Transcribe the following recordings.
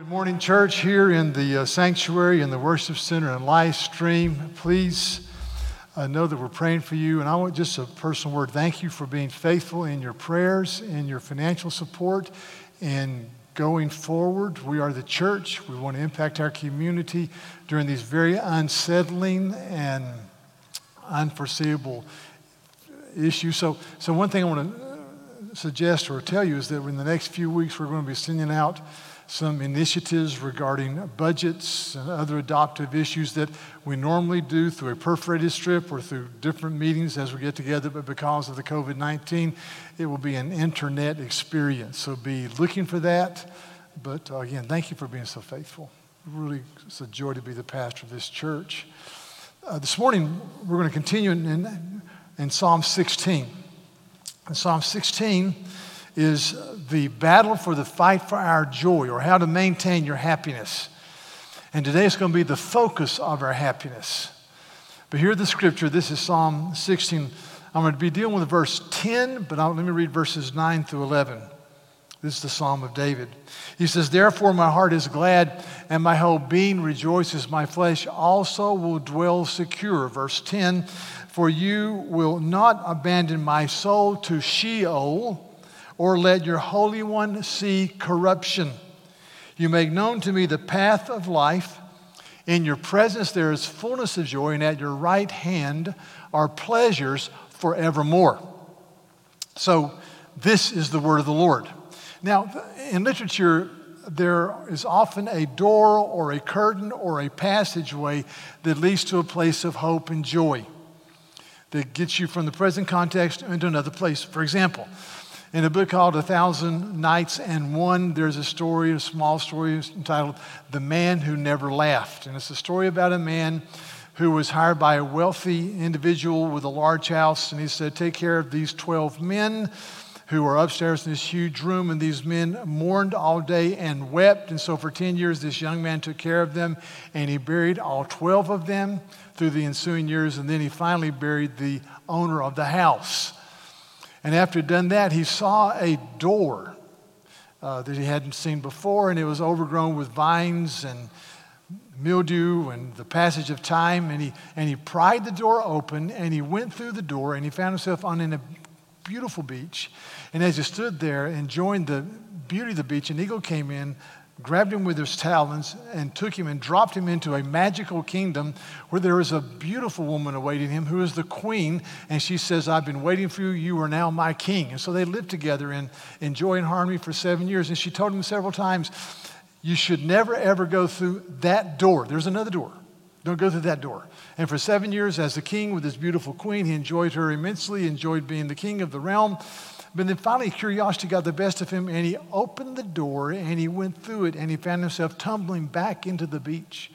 Good morning, church, here in the uh, sanctuary, in the worship center, and live stream. Please uh, know that we're praying for you. And I want just a personal word. Thank you for being faithful in your prayers, in your financial support, and going forward. We are the church. We want to impact our community during these very unsettling and unforeseeable issues. So, so one thing I want to suggest or tell you is that in the next few weeks, we're going to be sending out some initiatives regarding budgets and other adoptive issues that we normally do through a perforated strip or through different meetings as we get together, but because of the COVID 19, it will be an internet experience. So be looking for that. But uh, again, thank you for being so faithful. Really, it's a joy to be the pastor of this church. Uh, this morning, we're going to continue in, in, in Psalm 16. In Psalm 16, is the battle for the fight for our joy or how to maintain your happiness. And today is going to be the focus of our happiness. But here the scripture. This is Psalm 16. I'm going to be dealing with verse 10, but I'll, let me read verses 9 through 11. This is the Psalm of David. He says, Therefore my heart is glad, and my whole being rejoices. My flesh also will dwell secure. Verse 10 For you will not abandon my soul to Sheol or let your Holy One see corruption. You make known to me the path of life. In your presence there is fullness of joy, and at your right hand are pleasures forevermore. So, this is the word of the Lord. Now, in literature, there is often a door or a curtain or a passageway that leads to a place of hope and joy that gets you from the present context into another place. For example, in a book called A Thousand Nights and One, there's a story, a small story entitled The Man Who Never Laughed. And it's a story about a man who was hired by a wealthy individual with a large house. And he said, Take care of these 12 men who are upstairs in this huge room. And these men mourned all day and wept. And so for 10 years, this young man took care of them. And he buried all 12 of them through the ensuing years. And then he finally buried the owner of the house. And after he'd done that, he saw a door uh, that he hadn't seen before, and it was overgrown with vines and mildew and the passage of time. And he, and he pried the door open, and he went through the door, and he found himself on a beautiful beach. And as he stood there enjoying the beauty of the beach, an eagle came in, grabbed him with his talons and took him and dropped him into a magical kingdom where there is a beautiful woman awaiting him who is the queen. And she says, I've been waiting for you. You are now my king. And so they lived together in, in joy and harmony for seven years. And she told him several times, You should never, ever go through that door. There's another door. Don't go through that door. And for seven years, as the king with his beautiful queen, he enjoyed her immensely, enjoyed being the king of the realm. But then finally, curiosity got the best of him, and he opened the door and he went through it, and he found himself tumbling back into the beach.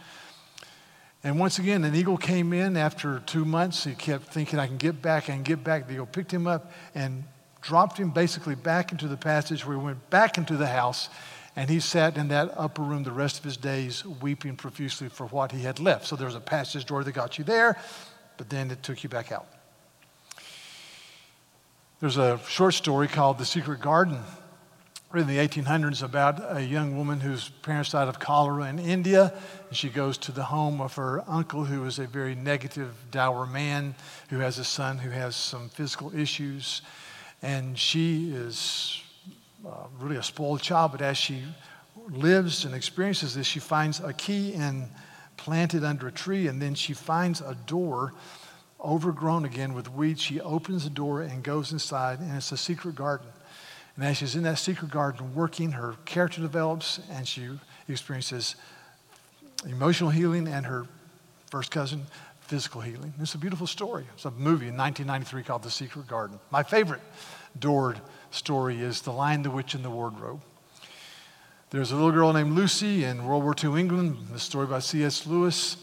And once again, an eagle came in after two months. He kept thinking, I can get back, I can get back. The eagle picked him up and dropped him basically back into the passage where he went back into the house. And he sat in that upper room the rest of his days, weeping profusely for what he had left. So there was a passage door that got you there, but then it took you back out. There's a short story called The Secret Garden, written in the 1800s about a young woman whose parents died of cholera in India. And she goes to the home of her uncle, who is a very negative, dour man who has a son who has some physical issues. And she is uh, really a spoiled child, but as she lives and experiences this, she finds a key in planted under a tree, and then she finds a door overgrown again with weeds. She opens the door and goes inside, and it's a secret garden. And as she's in that secret garden working, her character develops, and she experiences emotional healing and her first cousin, physical healing. It's a beautiful story. It's a movie in 1993 called The Secret Garden. My favorite Doored story is The Lion, the Witch, and the Wardrobe. There's a little girl named Lucy in World War II England, the story by C.S. Lewis,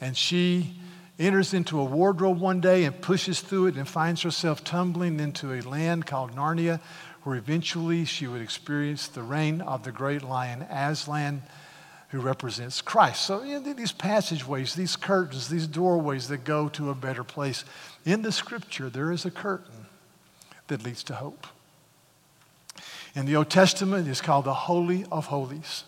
and she enters into a wardrobe one day and pushes through it and finds herself tumbling into a land called Narnia, where eventually she would experience the reign of the great lion Aslan, who represents Christ. So, you know, these passageways, these curtains, these doorways that go to a better place. In the scripture, there is a curtain that leads to hope. In the Old Testament, it's called the Holy of Holies.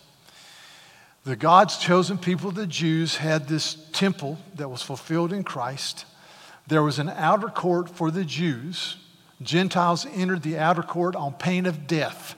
The God's chosen people, the Jews, had this temple that was fulfilled in Christ. There was an outer court for the Jews. Gentiles entered the outer court on pain of death.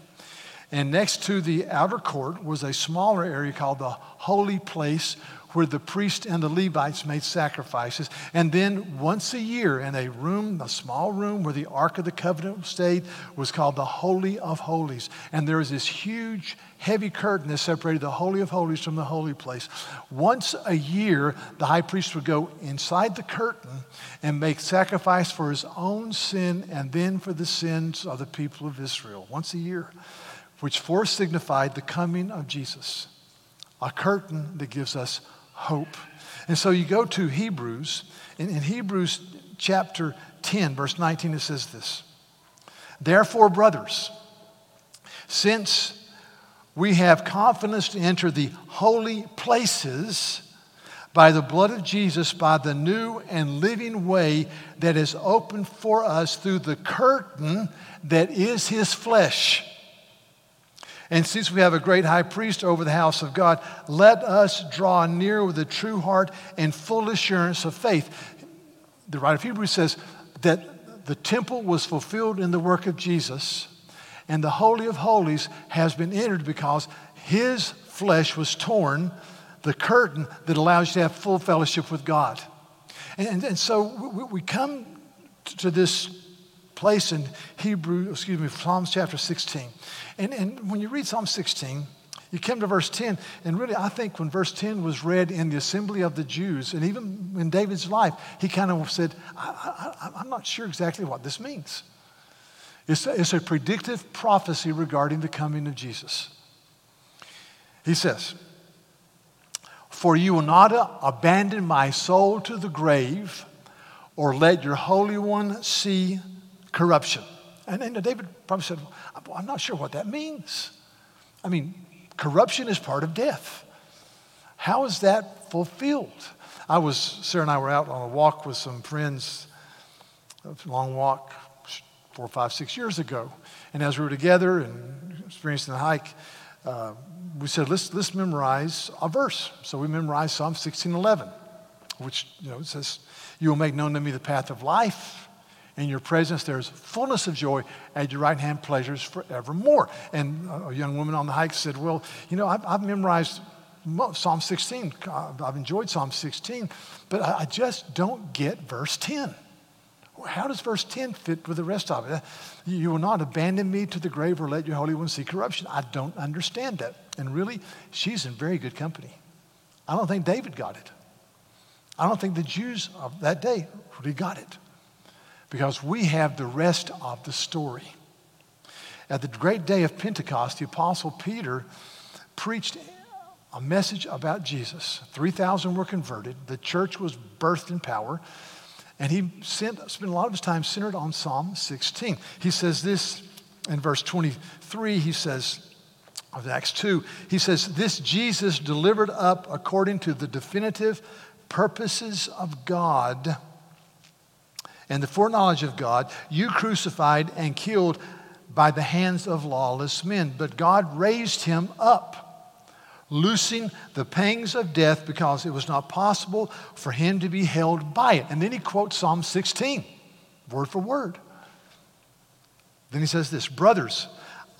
And next to the outer court was a smaller area called the holy place where the priests and the Levites made sacrifices. And then once a year, in a room, a small room where the Ark of the Covenant stayed, was called the Holy of Holies. And there was this huge, heavy curtain that separated the Holy of Holies from the holy place. Once a year, the high priest would go inside the curtain and make sacrifice for his own sin and then for the sins of the people of Israel. Once a year, which for signified the coming of Jesus. A curtain that gives us hope. And so you go to Hebrews, in, in Hebrews chapter 10, verse 19, it says this Therefore, brothers, since we have confidence to enter the holy places by the blood of Jesus, by the new and living way that is opened for us through the curtain that is his flesh. And since we have a great high priest over the house of God, let us draw near with a true heart and full assurance of faith. The writer of Hebrews says that the temple was fulfilled in the work of Jesus, and the Holy of Holies has been entered because his flesh was torn, the curtain that allows you to have full fellowship with God. And, and so we, we come to this place in Hebrew, excuse me, Psalms chapter 16. And, and when you read Psalm 16, you come to verse 10, and really, I think when verse 10 was read in the assembly of the Jews, and even in David's life, he kind of said, I, am not sure exactly what this means. It's a, it's a predictive prophecy regarding the coming of Jesus. He says, For you will not abandon my soul to the grave, or let your Holy One see corruption. And, and David probably said, I'm not sure what that means. I mean, corruption is part of death. How is that fulfilled? I was, Sarah and I were out on a walk with some friends, a long walk, four, five, six years ago. And as we were together and experiencing the hike, uh, we said, let's, let's memorize a verse. So we memorized Psalm 16:11, which you know, says, You will make known to me the path of life. In your presence, there's fullness of joy. At your right hand, pleasures forevermore. And a young woman on the hike said, Well, you know, I've, I've memorized Psalm 16. I've enjoyed Psalm 16, but I just don't get verse 10. How does verse 10 fit with the rest of it? You will not abandon me to the grave or let your Holy One see corruption. I don't understand that. And really, she's in very good company. I don't think David got it. I don't think the Jews of that day really got it because we have the rest of the story. At the great day of Pentecost, the Apostle Peter preached a message about Jesus. 3,000 were converted. The church was birthed in power. And he sent, spent a lot of his time centered on Psalm 16. He says this in verse 23, he says, of Acts 2, he says, This Jesus delivered up according to the definitive purposes of God and the foreknowledge of God, you crucified and killed by the hands of lawless men. But God raised him up, loosing the pangs of death because it was not possible for him to be held by it. And then he quotes Psalm 16, word for word. Then he says this Brothers,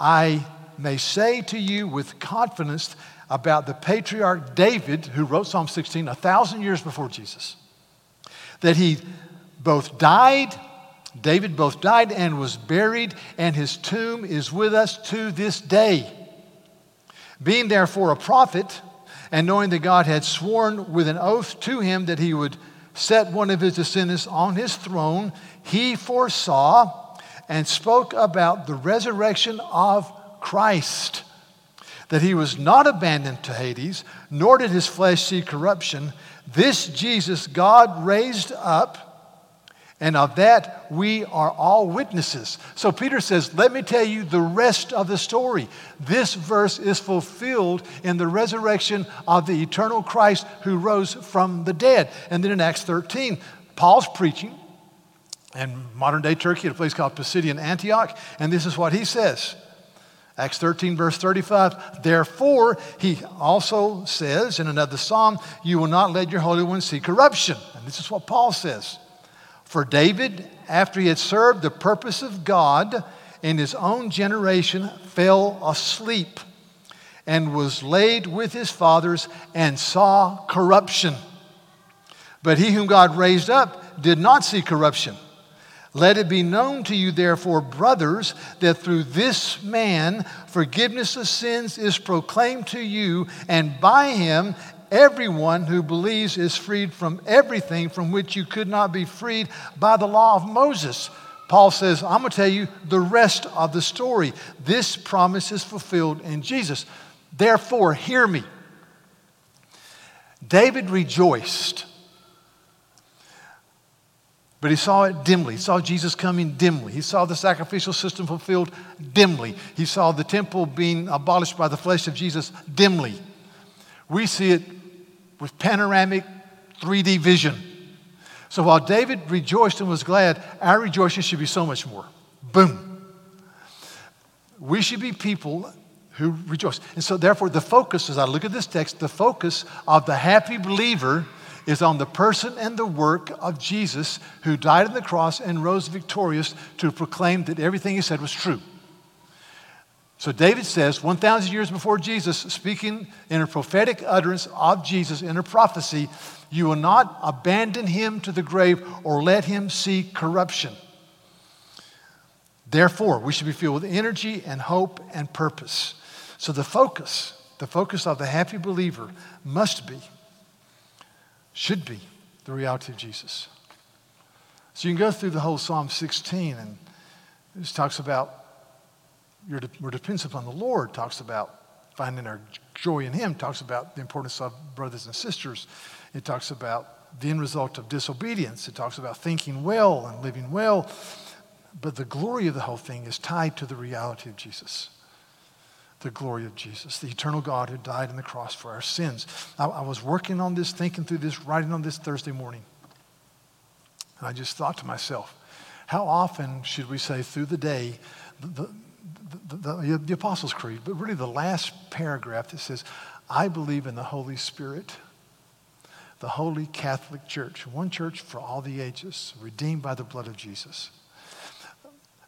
I may say to you with confidence about the patriarch David, who wrote Psalm 16 a thousand years before Jesus, that he both died, David both died and was buried, and his tomb is with us to this day. Being therefore a prophet, and knowing that God had sworn with an oath to him that he would set one of his descendants on his throne, he foresaw and spoke about the resurrection of Christ, that he was not abandoned to Hades, nor did his flesh see corruption. This Jesus God raised up and of that, we are all witnesses. So Peter says, Let me tell you the rest of the story. This verse is fulfilled in the resurrection of the eternal Christ who rose from the dead. And then in Acts 13, Paul's preaching in modern day Turkey at a place called Pisidian Antioch. And this is what he says Acts 13, verse 35. Therefore, he also says in another psalm, You will not let your Holy One see corruption. And this is what Paul says. For David, after he had served the purpose of God in his own generation, fell asleep and was laid with his fathers and saw corruption. But he whom God raised up did not see corruption. Let it be known to you, therefore, brothers, that through this man forgiveness of sins is proclaimed to you, and by him everyone who believes is freed from everything from which you could not be freed by the law of Moses. Paul says, I'm going to tell you the rest of the story. This promise is fulfilled in Jesus. Therefore, hear me. David rejoiced but he saw it dimly. He saw Jesus coming dimly. He saw the sacrificial system fulfilled dimly. He saw the temple being abolished by the flesh of Jesus dimly. We see it with panoramic 3D vision. So while David rejoiced and was glad, our rejoicing should be so much more. Boom. We should be people who rejoice. And so, therefore, the focus, as I look at this text, the focus of the happy believer is on the person and the work of Jesus who died on the cross and rose victorious to proclaim that everything he said was true. So David says, 1,000 years before Jesus, speaking in a prophetic utterance of Jesus in a prophecy, you will not abandon him to the grave or let him see corruption. Therefore, we should be filled with energy and hope and purpose. So the focus, the focus of the happy believer must be should be the reality of Jesus. So you can go through the whole Psalm 16 and it talks about de- we're dependent upon the Lord, talks about finding our joy in Him, talks about the importance of brothers and sisters. It talks about the end result of disobedience. It talks about thinking well and living well. But the glory of the whole thing is tied to the reality of Jesus the glory of Jesus, the eternal God who died on the cross for our sins. I, I was working on this, thinking through this, writing on this Thursday morning. And I just thought to myself, how often should we say through the day the, the, the, the, Apostles' Creed, but really the last paragraph that says, I believe in the Holy Spirit, the Holy Catholic Church, one church for all the ages, redeemed by the blood of Jesus.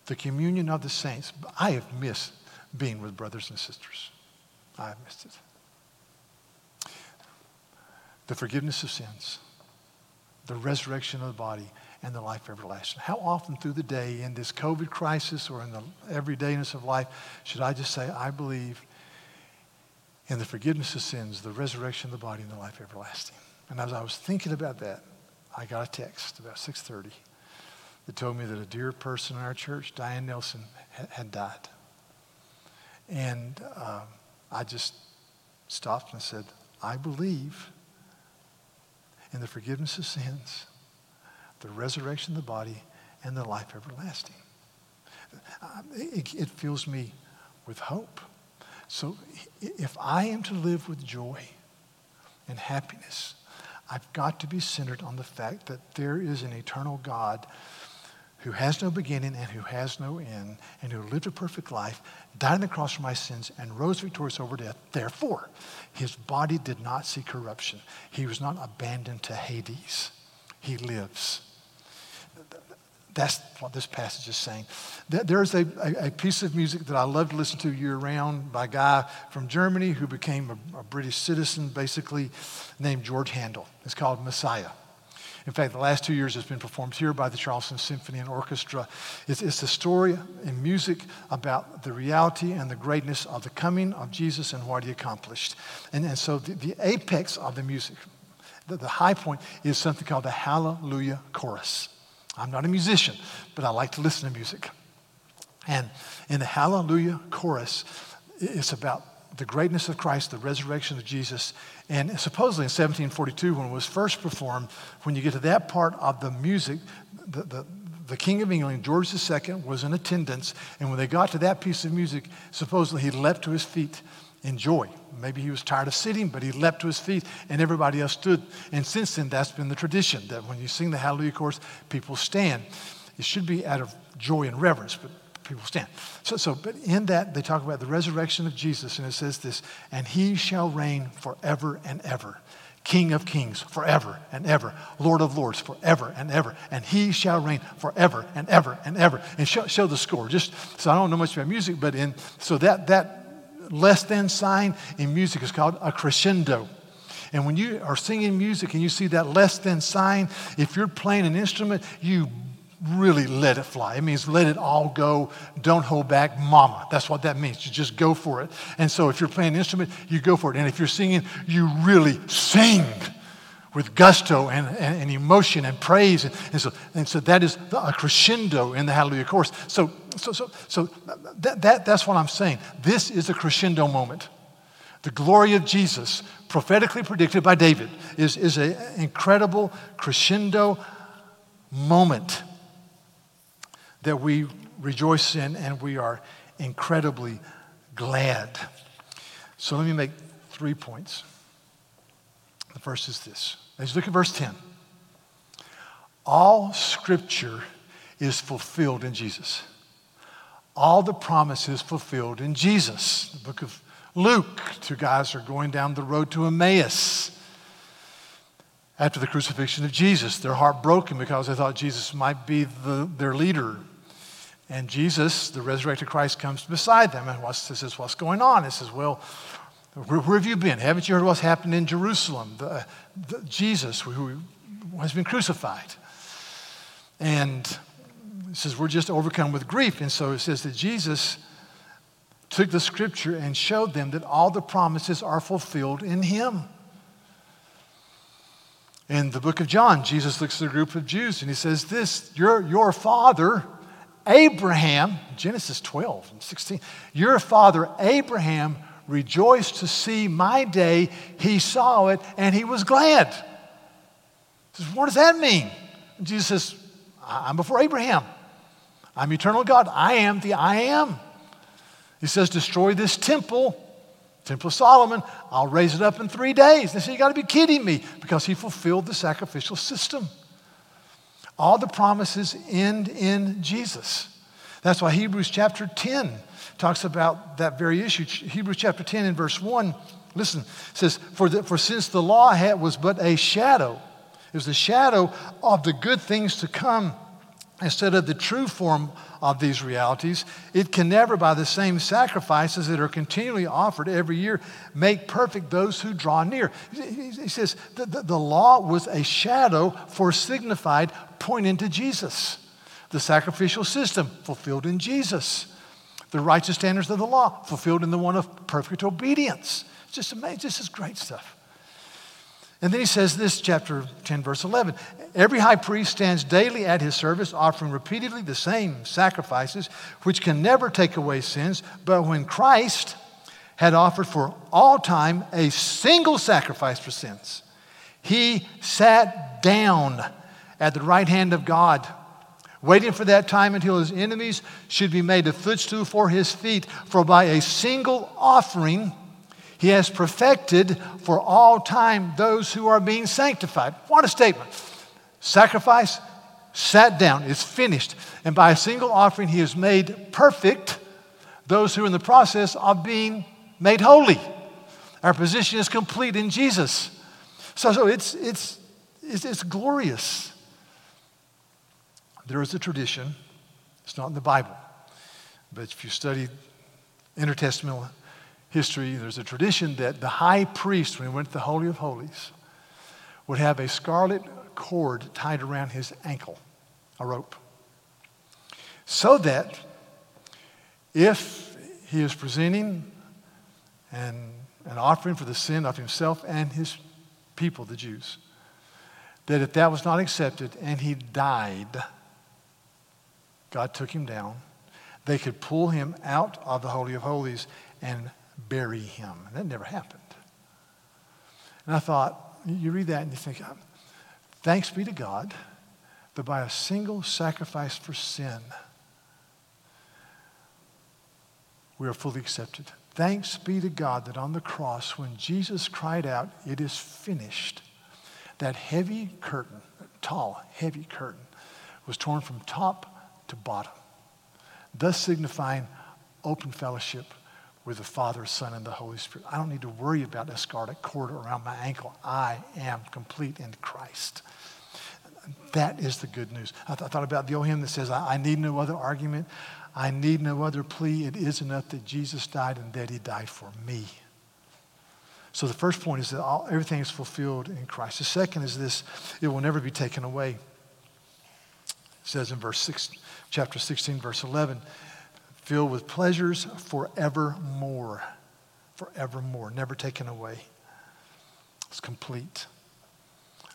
The communion of the saints. I have missed being with brothers and sisters. I have missed it. The forgiveness of sins, the resurrection of the body, and the life everlasting. How often through the day in this COVID crisis or in the everydayness of life should I just say, I believe in the forgiveness of sins, the resurrection of the body, and the life everlasting? And as I was thinking about that, I got a text about 6.30 that told me that a dear person in our church, Diane Nelson, had died. And uh, I just stopped and said, I believe in the forgiveness of sins, the resurrection of the body, and the life everlasting. It fills me with hope. So if I am to live with joy and happiness, I've got to be centered on the fact that there is an eternal God who has no beginning and who has no end, and who lived a perfect life, died on the cross for my sins, and rose victorious over death. Therefore, his body did not see corruption. He was not abandoned to Hades. He lives. That's what this passage is saying. There's a, a, piece of music that I love to listen to year round by a guy from Germany who became a, a British citizen, basically, named George Handel. It's called Messiah. In fact, the last two years it's been performed here by the Charleston Symphony and Orchestra. It's, it's a story in music about the reality and the greatness of the coming of Jesus and what he accomplished. And, and so the, the apex of the music, the, the high point, is something called the Hallelujah Chorus. I'm not a musician, but I like to listen to music. And in the Hallelujah Chorus, it's about the greatness of Christ, the resurrection of Jesus. And supposedly in 1742, when it was first performed, when you get to that part of the music, the, the, the King of England, George II, was in attendance. And when they got to that piece of music, supposedly he leapt to his feet in joy. Maybe he was tired of sitting, but he leapt to his feet and everybody else stood. And since then, that's been the tradition that when you sing the Hallelujah chorus, people stand. It should be out of joy and reverence, but people stand. So, so, but in that, they talk about the resurrection of Jesus, and it says this, and he shall reign forever and ever. King of kings forever and ever, Lord of lords forever and ever, and he shall reign forever and ever and ever. And show, show the score. Just so I don't know much about music, but in so that that less than sign in music is called a crescendo. And when you are singing music and you see that less than sign, if you're playing an instrument, you really let it fly. It means let it all go. Don't hold back, mama. That's what that means. You just go for it. And so if you're playing an instrument, you go for it. And if you're singing, you really sing with gusto and, and, and emotion and praise. And, and, so, and so that is a crescendo in the Hallelujah chorus. So, so, so, so that, that, that's what I'm saying. This is a crescendo moment. The glory of Jesus, prophetically predicted by David, is, is an incredible crescendo moment that we rejoice in and we are incredibly glad. So let me make three points. The first is this. You look at verse 10, all scripture is fulfilled in Jesus. All the promises fulfilled in Jesus. The book of Luke, two guys are going down the road to Emmaus after the crucifixion of Jesus. They're heartbroken because they thought Jesus might be the, their leader. And Jesus, the resurrected Christ, comes beside them and says, What's going on? He says, Well, where, where, have you been? Haven't you heard what's happened in Jerusalem? The, uh, the, Jesus, who has been crucified. And says, We're just overcome with grief. And so it says that Jesus took the scripture and showed them that all the promises are fulfilled in him. In the book of John, Jesus looks at a group of Jews and he says, This, your, your father Abraham, Genesis 12 and 16, your father Abraham rejoiced to see my day. He saw it and he was glad. Says, what does that mean? And Jesus says, I'm before Abraham. I'm eternal God. I am the I am. He says, destroy this temple, Temple of Solomon. I'll raise it up in three days. They say, you got to be kidding me because he fulfilled the sacrificial system. All the promises end in Jesus. That's why Hebrews chapter 10 talks about that very issue. Hebrews chapter 10 and verse 1, listen, says, For, the, for since the law had, was but a shadow, it was a shadow of the good things to come instead of the true form of these realities, it can never, by the same sacrifices that are continually offered every year, make perfect those who draw near. He says the, the, the law was a shadow for signified pointing to Jesus. The sacrificial system fulfilled in Jesus. The righteous standards of the law fulfilled in the one of perfect obedience. It's just amazing. This is great stuff. And then he says this, chapter 10, verse 11. Every high priest stands daily at his service, offering repeatedly the same sacrifices, which can never take away sins. But when Christ had offered for all time a single sacrifice for sins, he sat down at the right hand of God, waiting for that time until his enemies should be made a footstool for his feet. For by a single offering, he has perfected for all time those who are being sanctified. What a statement. Sacrifice, sat down, it's finished. And by a single offering, he has made perfect those who are in the process of being made holy. Our position is complete in Jesus. So, so it's, it's, it's, it's glorious. There is a tradition, it's not in the Bible, but if you study intertestamental history, there's a tradition that the high priest, when he went to the Holy of Holies, would have a scarlet cord tied around his ankle, a rope, so that if he is presenting an, an offering for the sin of himself and his people, the Jews, that if that was not accepted and he died, God took him down, they could pull him out of the Holy of Holies and bury him. And that never happened. And I thought, you read that and you think, ah, thanks be to God that by a single sacrifice for sin, we are fully accepted. Thanks be to God that on the cross, when Jesus cried out, It is finished, that heavy curtain, tall, heavy curtain, was torn from top to bottom. thus signifying open fellowship with the Father, Son, and the Holy Spirit. I don't need to worry about a scarlet cord around my ankle. I am complete in Christ. That is the good news. I, th- I thought about the old hymn that says, I-, I need no other argument. I need no other plea. It is enough that Jesus died and that he died for me. So the first point is that all, everything is fulfilled in Christ. The second is this it will never be taken away. It says in verse six, chapter 16, verse 11, filled with pleasures forevermore. Forevermore, never taken away. It's complete.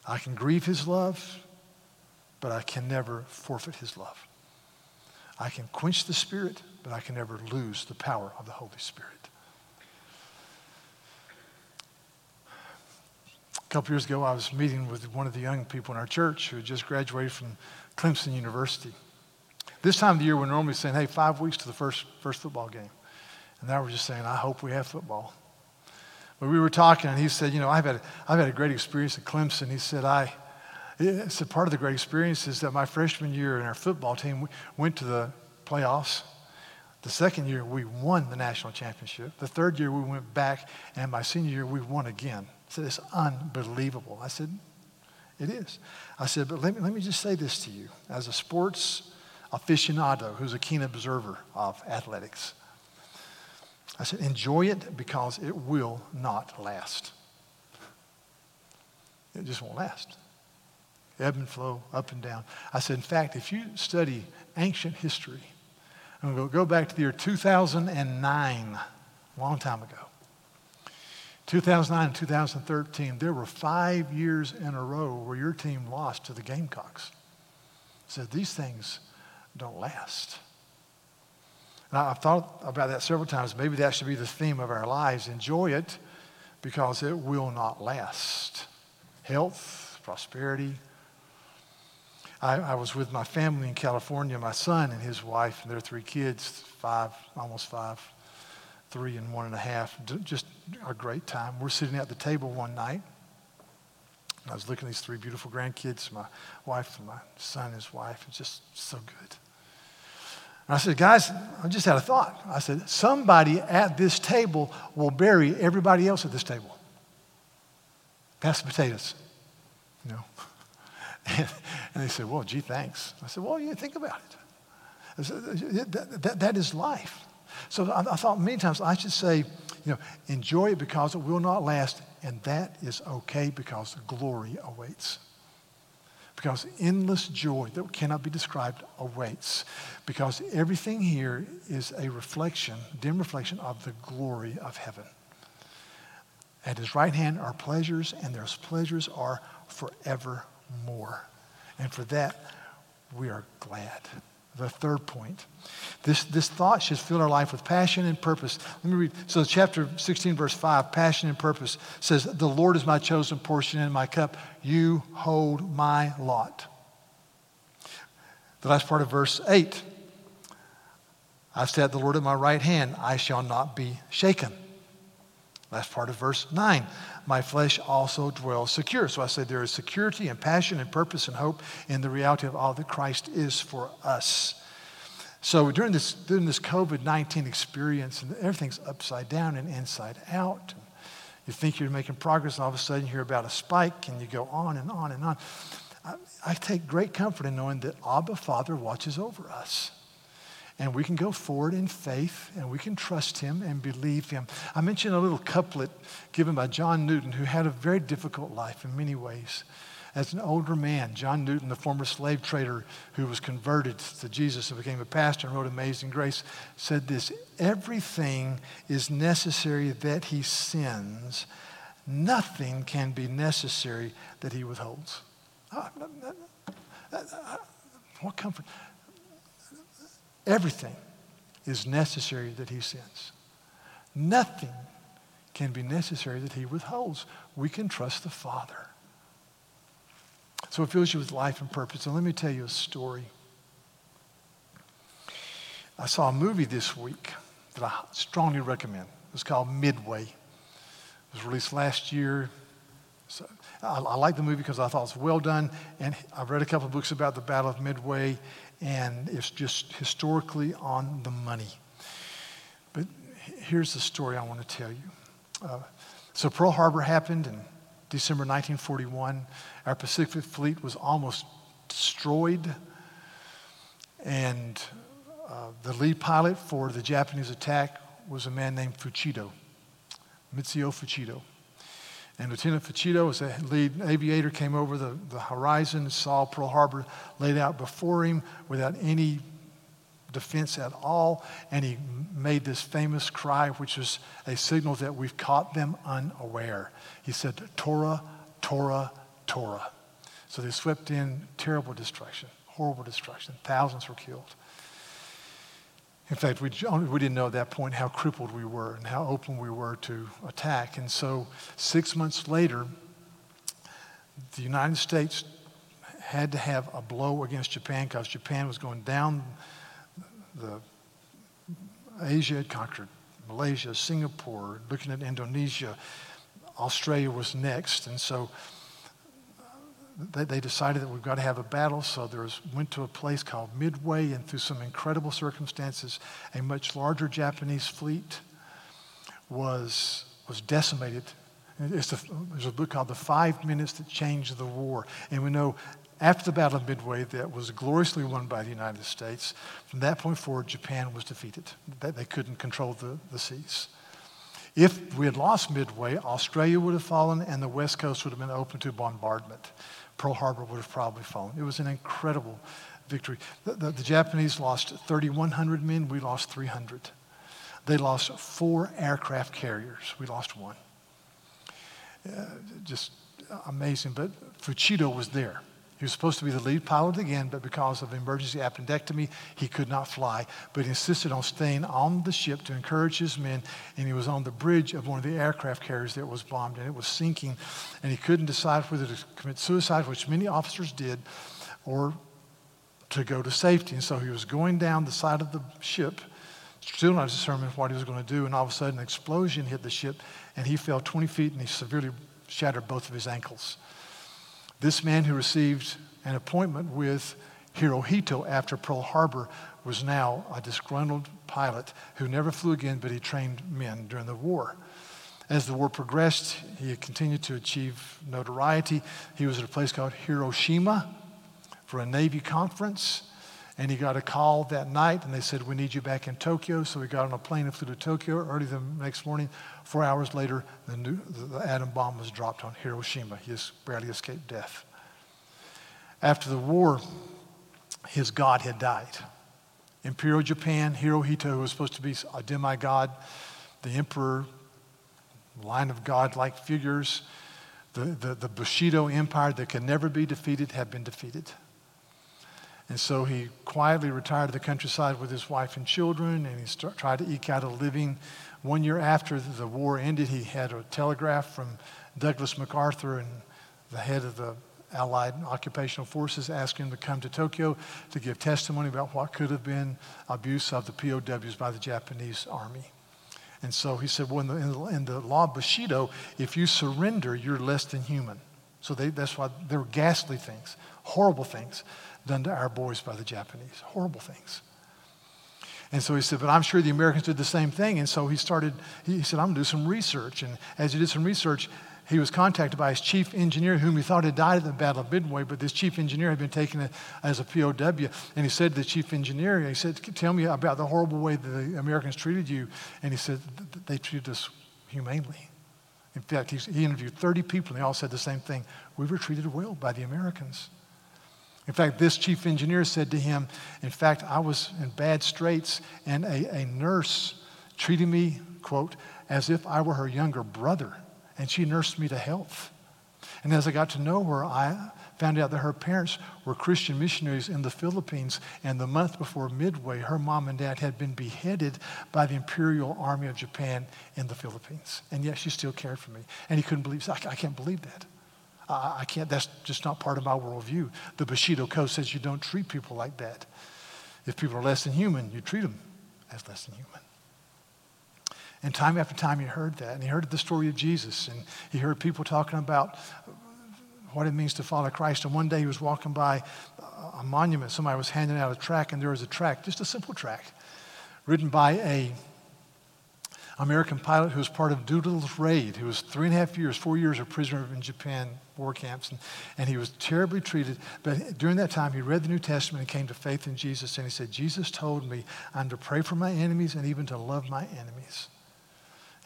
I can grieve his love, but I can never forfeit his love. I can quench the Spirit, but I can never lose the power of the Holy Spirit. A couple years ago, I was meeting with one of the young people in our church who had just graduated from Clemson University. This time of the year, we're normally saying, hey, five weeks to the first, first football game. And now we're just saying, I hope we have football. But we were talking, and he said, you know, I've had, a, I've had a great experience at Clemson. He said, I, said part of the great experience is that my freshman year in our football team, we went to the playoffs. The second year, we won the national championship. The third year, we went back, and my senior year, we won again. I said, it's unbelievable. I said, it is. I said, but let me, let me just say this to you. As a sports aficionado who's a keen observer of athletics. I said, enjoy it because it will not last. It just won't last. Ebb and flow, up and down. I said, in fact, if you study ancient history, I'm going to go back to the year 2009, a long time ago. 2009 and 2013, there were five years in a row where your team lost to the Gamecocks. I said, these things don't last. And I've thought about that several times. Maybe that should be the theme of our lives. Enjoy it because it will not last. Health, prosperity. I, I, was with my family in California, my son and his wife and their three kids, five, almost five, three and one and a half. Just a great time. We're sitting at the table one night. I was looking at these three beautiful grandkids, my wife and my son and his wife. It's just so good. And I said, guys, I just had a thought. I said, somebody at this table will bury everybody else at this table. Pass the potatoes. You know. and, they said, well, gee, thanks. I said, well, yeah, think about it. Said, that, that, that is life. So I, I thought many times I should say, you know, enjoy it because it will not last, and that is okay because glory awaits. Because endless joy that cannot be described awaits. Because everything here is a reflection, dim reflection of the glory of heaven. At his right hand are pleasures, and those pleasures are forevermore. And for that, we are glad. The third point. This, this thought should fill our life with passion and purpose. Let me read. So, chapter 16, verse 5, passion and purpose says, The Lord is my chosen portion and my cup. You hold my lot. The last part of verse 8 I've set the Lord at my right hand. I shall not be shaken. Last part of verse 9 my flesh also dwells secure. So I say there is security and passion and purpose and hope in the reality of all that Christ is for us. So during this, during this COVID 19 experience, and everything's upside down and inside out, you think you're making progress, and all of a sudden you hear about a spike, and you go on and on and on. I, I take great comfort in knowing that Abba Father watches over us and we can go forward in faith and we can trust him and believe him. I mentioned a little couplet given by John Newton, who had a very difficult life in many ways. As an older man, John Newton, the former slave trader who was converted to Jesus and became a pastor and wrote Amazing Grace, said this Everything is necessary that he sins, nothing can be necessary that he withholds. Ah, uh, uh, uh, what comfort. Everything is necessary that he sends. Nothing can be necessary that he withholds. We can trust the Father. So it fills you with life and purpose. And let me tell you a story. I saw a movie this week that I strongly recommend. It was called Midway. It was released last year. So I, I like the movie because I thought it was well done. And I've read a couple of books about the Battle of Midway, and it's just historically on the money. But here's the story I want to tell you. Uh, so Pearl Harbor happened in December 1941. Our Pacific Fleet was almost destroyed. And uh, the lead pilot for the Japanese attack was a man named Fuchida, Mitsuo Fuchida. And Lieutenant Fuchida, as a lead aviator, came over the, the horizon saw Pearl Harbor laid out before him without any defense at all. And he made this famous cry, which was a signal that we've caught them unaware. He said, Tora, Tora, Tora. So they swept in terrible destruction, horrible destruction. Thousands were killed. In fact, we, we didn't know at that point how crippled we were and how open we were to attack. And so, six months later, the United States had to have a blow against Japan because Japan was going down the Asia had conquered Malaysia, Singapore, looking at Indonesia. Australia was next. And so they, they decided that we've got to have a battle, so there was, went to a place called Midway, and through some incredible circumstances, a much larger Japanese fleet was, was decimated. It's a, there's a book called The Five Minutes That Changed the War. And we know after the Battle of Midway that was gloriously won by the United States. From that point forward, Japan was defeated. They couldn't control the, the seas. If we had lost Midway, Australia would have fallen and the West Coast would have been open to bombardment. Pearl Harbor would have probably fallen. It was an incredible victory. The, the, the Japanese lost 3,100 men, we lost 300. They lost four aircraft carriers, we lost one. Uh, just amazing. But Fuchida was there. He was supposed to be the lead pilot again, but because of emergency appendectomy, he could not fly. But he insisted on staying on the ship to encourage his men, and he was on the bridge of one of the aircraft carriers that was bombed, and it was sinking, and he couldn't decide whether to commit suicide, which many officers did, or to go to safety. And so he was going down the side of the ship, still not determined what he was going to do, and all of a sudden an explosion hit the ship, and he fell 20 feet, and he severely shattered both of his ankles. This man who received an appointment with Hirohito after Pearl Harbor was now a disgruntled pilot who never flew again, but he trained men during the war. As the war progressed, he continued to achieve notoriety. He was at a place called Hiroshima for a Navy conference. And he got a call that night, and they said, We need you back in Tokyo. So he got on a plane and flew to Tokyo early the next morning. Four hours later, the, new, the atom bomb was dropped on Hiroshima. He barely escaped death. After the war, his God had died. Imperial Japan, Hirohito, who was supposed to be a demigod, the emperor, line of God like figures, the, the, the Bushido Empire that can never be defeated had been defeated. And so he quietly retired to the countryside with his wife and children, and he start, tried to eke out a living. One year after the war ended, he had a telegraph from Douglas MacArthur and the head of the Allied occupational forces asking him to come to Tokyo to give testimony about what could have been abuse of the POWs by the Japanese army. And so he said, well, in the, in the, in the law of Bushido, if you surrender, you're less than human. So they, that's why there were ghastly things, horrible things done to our boys by the Japanese. Horrible things. And so he said, but I'm sure the Americans did the same thing. And so he started, he said, I'm going to do some research. And as he did some research, he was contacted by his chief engineer, whom he thought had died at the Battle of Midway, but this chief engineer had been taken as a POW. And he said to the chief engineer, he said, Tell me about the horrible way that the Americans treated you. And he said, They treated us humanely. In fact, he interviewed 30 people, and they all said the same thing. We were treated well by the Americans. In fact, this chief engineer said to him, In fact, I was in bad straits, and a, a nurse treated me, quote, as if I were her younger brother, and she nursed me to health. And as I got to know her, I found out that her parents were Christian missionaries in the Philippines, and the month before Midway, her mom and dad had been beheaded by the Imperial Army of Japan in the Philippines. And yet she still cared for me. And he couldn't believe, I, I can't believe that. I can't, that's just not part of my worldview. The Bushido Code says you don't treat people like that. If people are less than human, you treat them as less than human. And time after time, he heard that. And he heard the story of Jesus. And he heard people talking about what it means to follow Christ. And one day he was walking by a monument. Somebody was handing out a track, and there was a track, just a simple track, written by a American pilot who was part of Doolittle's raid, who was three and a half years, four years a prisoner in Japan war camps, and, and he was terribly treated. But during that time, he read the New Testament and came to faith in Jesus, and he said, Jesus told me I'm to pray for my enemies and even to love my enemies.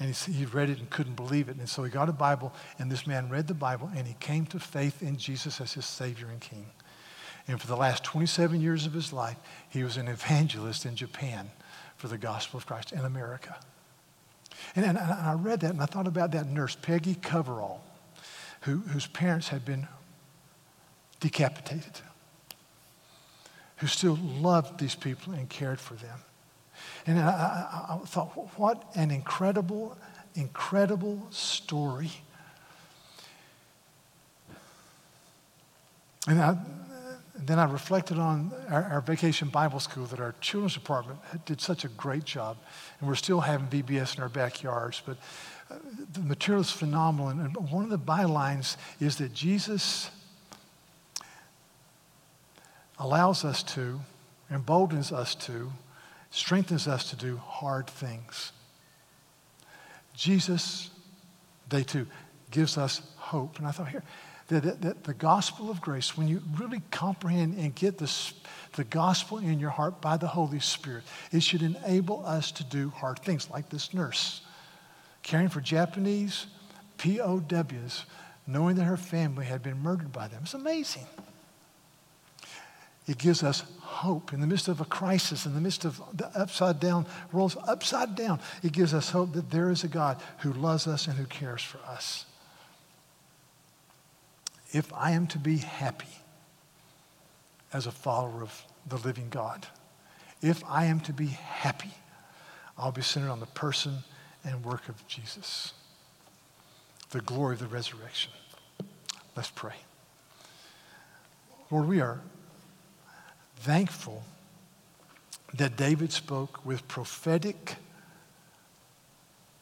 And he, he read it and couldn't believe it. And so he got a Bible, and this man read the Bible, and he came to faith in Jesus as his Savior and King. And for the last 27 years of his life, he was an evangelist in Japan for the gospel of Christ in America. And, and, and I read that and I thought about that nurse, Peggy Covell, who, whose parents had been decapitated, who still loved these people and cared for them. And I, I, I thought, what an incredible, incredible story. And I, then I reflected on our, our, vacation Bible school that our children's department did such a great job. And we're still having VBS in our backyards, but uh, the material is phenomenal. And one of the bylines is that Jesus allows us to, emboldens us to, strengthens us to do hard things. Jesus, day two, gives us hope. And I thought, here, that, that, the gospel of grace, when you really comprehend and get this, the gospel in your heart by the Holy Spirit, it should enable us to do hard things like this nurse caring for Japanese POWs, knowing that her family had been murdered by them. It's amazing. It gives us hope in the midst of a crisis, in the midst of the upside down world, upside down. It gives us hope that there is a God who loves us and who cares for us if I am to be happy as a follower of the living God, if I am to be happy, I'll be centered on the person and work of Jesus, the glory of the resurrection. Let's pray. Lord, we are thankful that David spoke with prophetic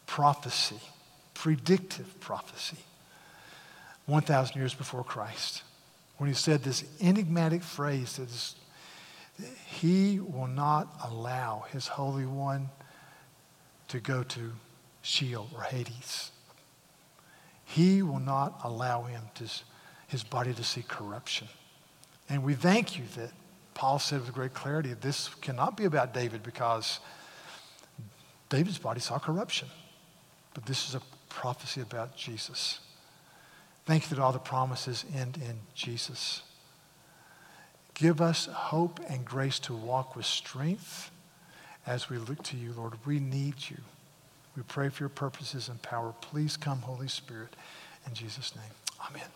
prophecy, predictive prophecy 1,000 years before Christ when he said this enigmatic phrase that is, he will not allow his Holy One to go to Sheol or Hades. He will not allow him to, his body to see corruption. And we thank you that Paul said with great clarity this cannot be about David because David's body saw corruption. But this is a prophecy about Jesus. Thank you that all the promises end in Jesus. Give us hope and grace to walk with strength as we look to you, Lord. We need you. We pray for your purposes and power. Please come, Holy Spirit. In Jesus' name, amen.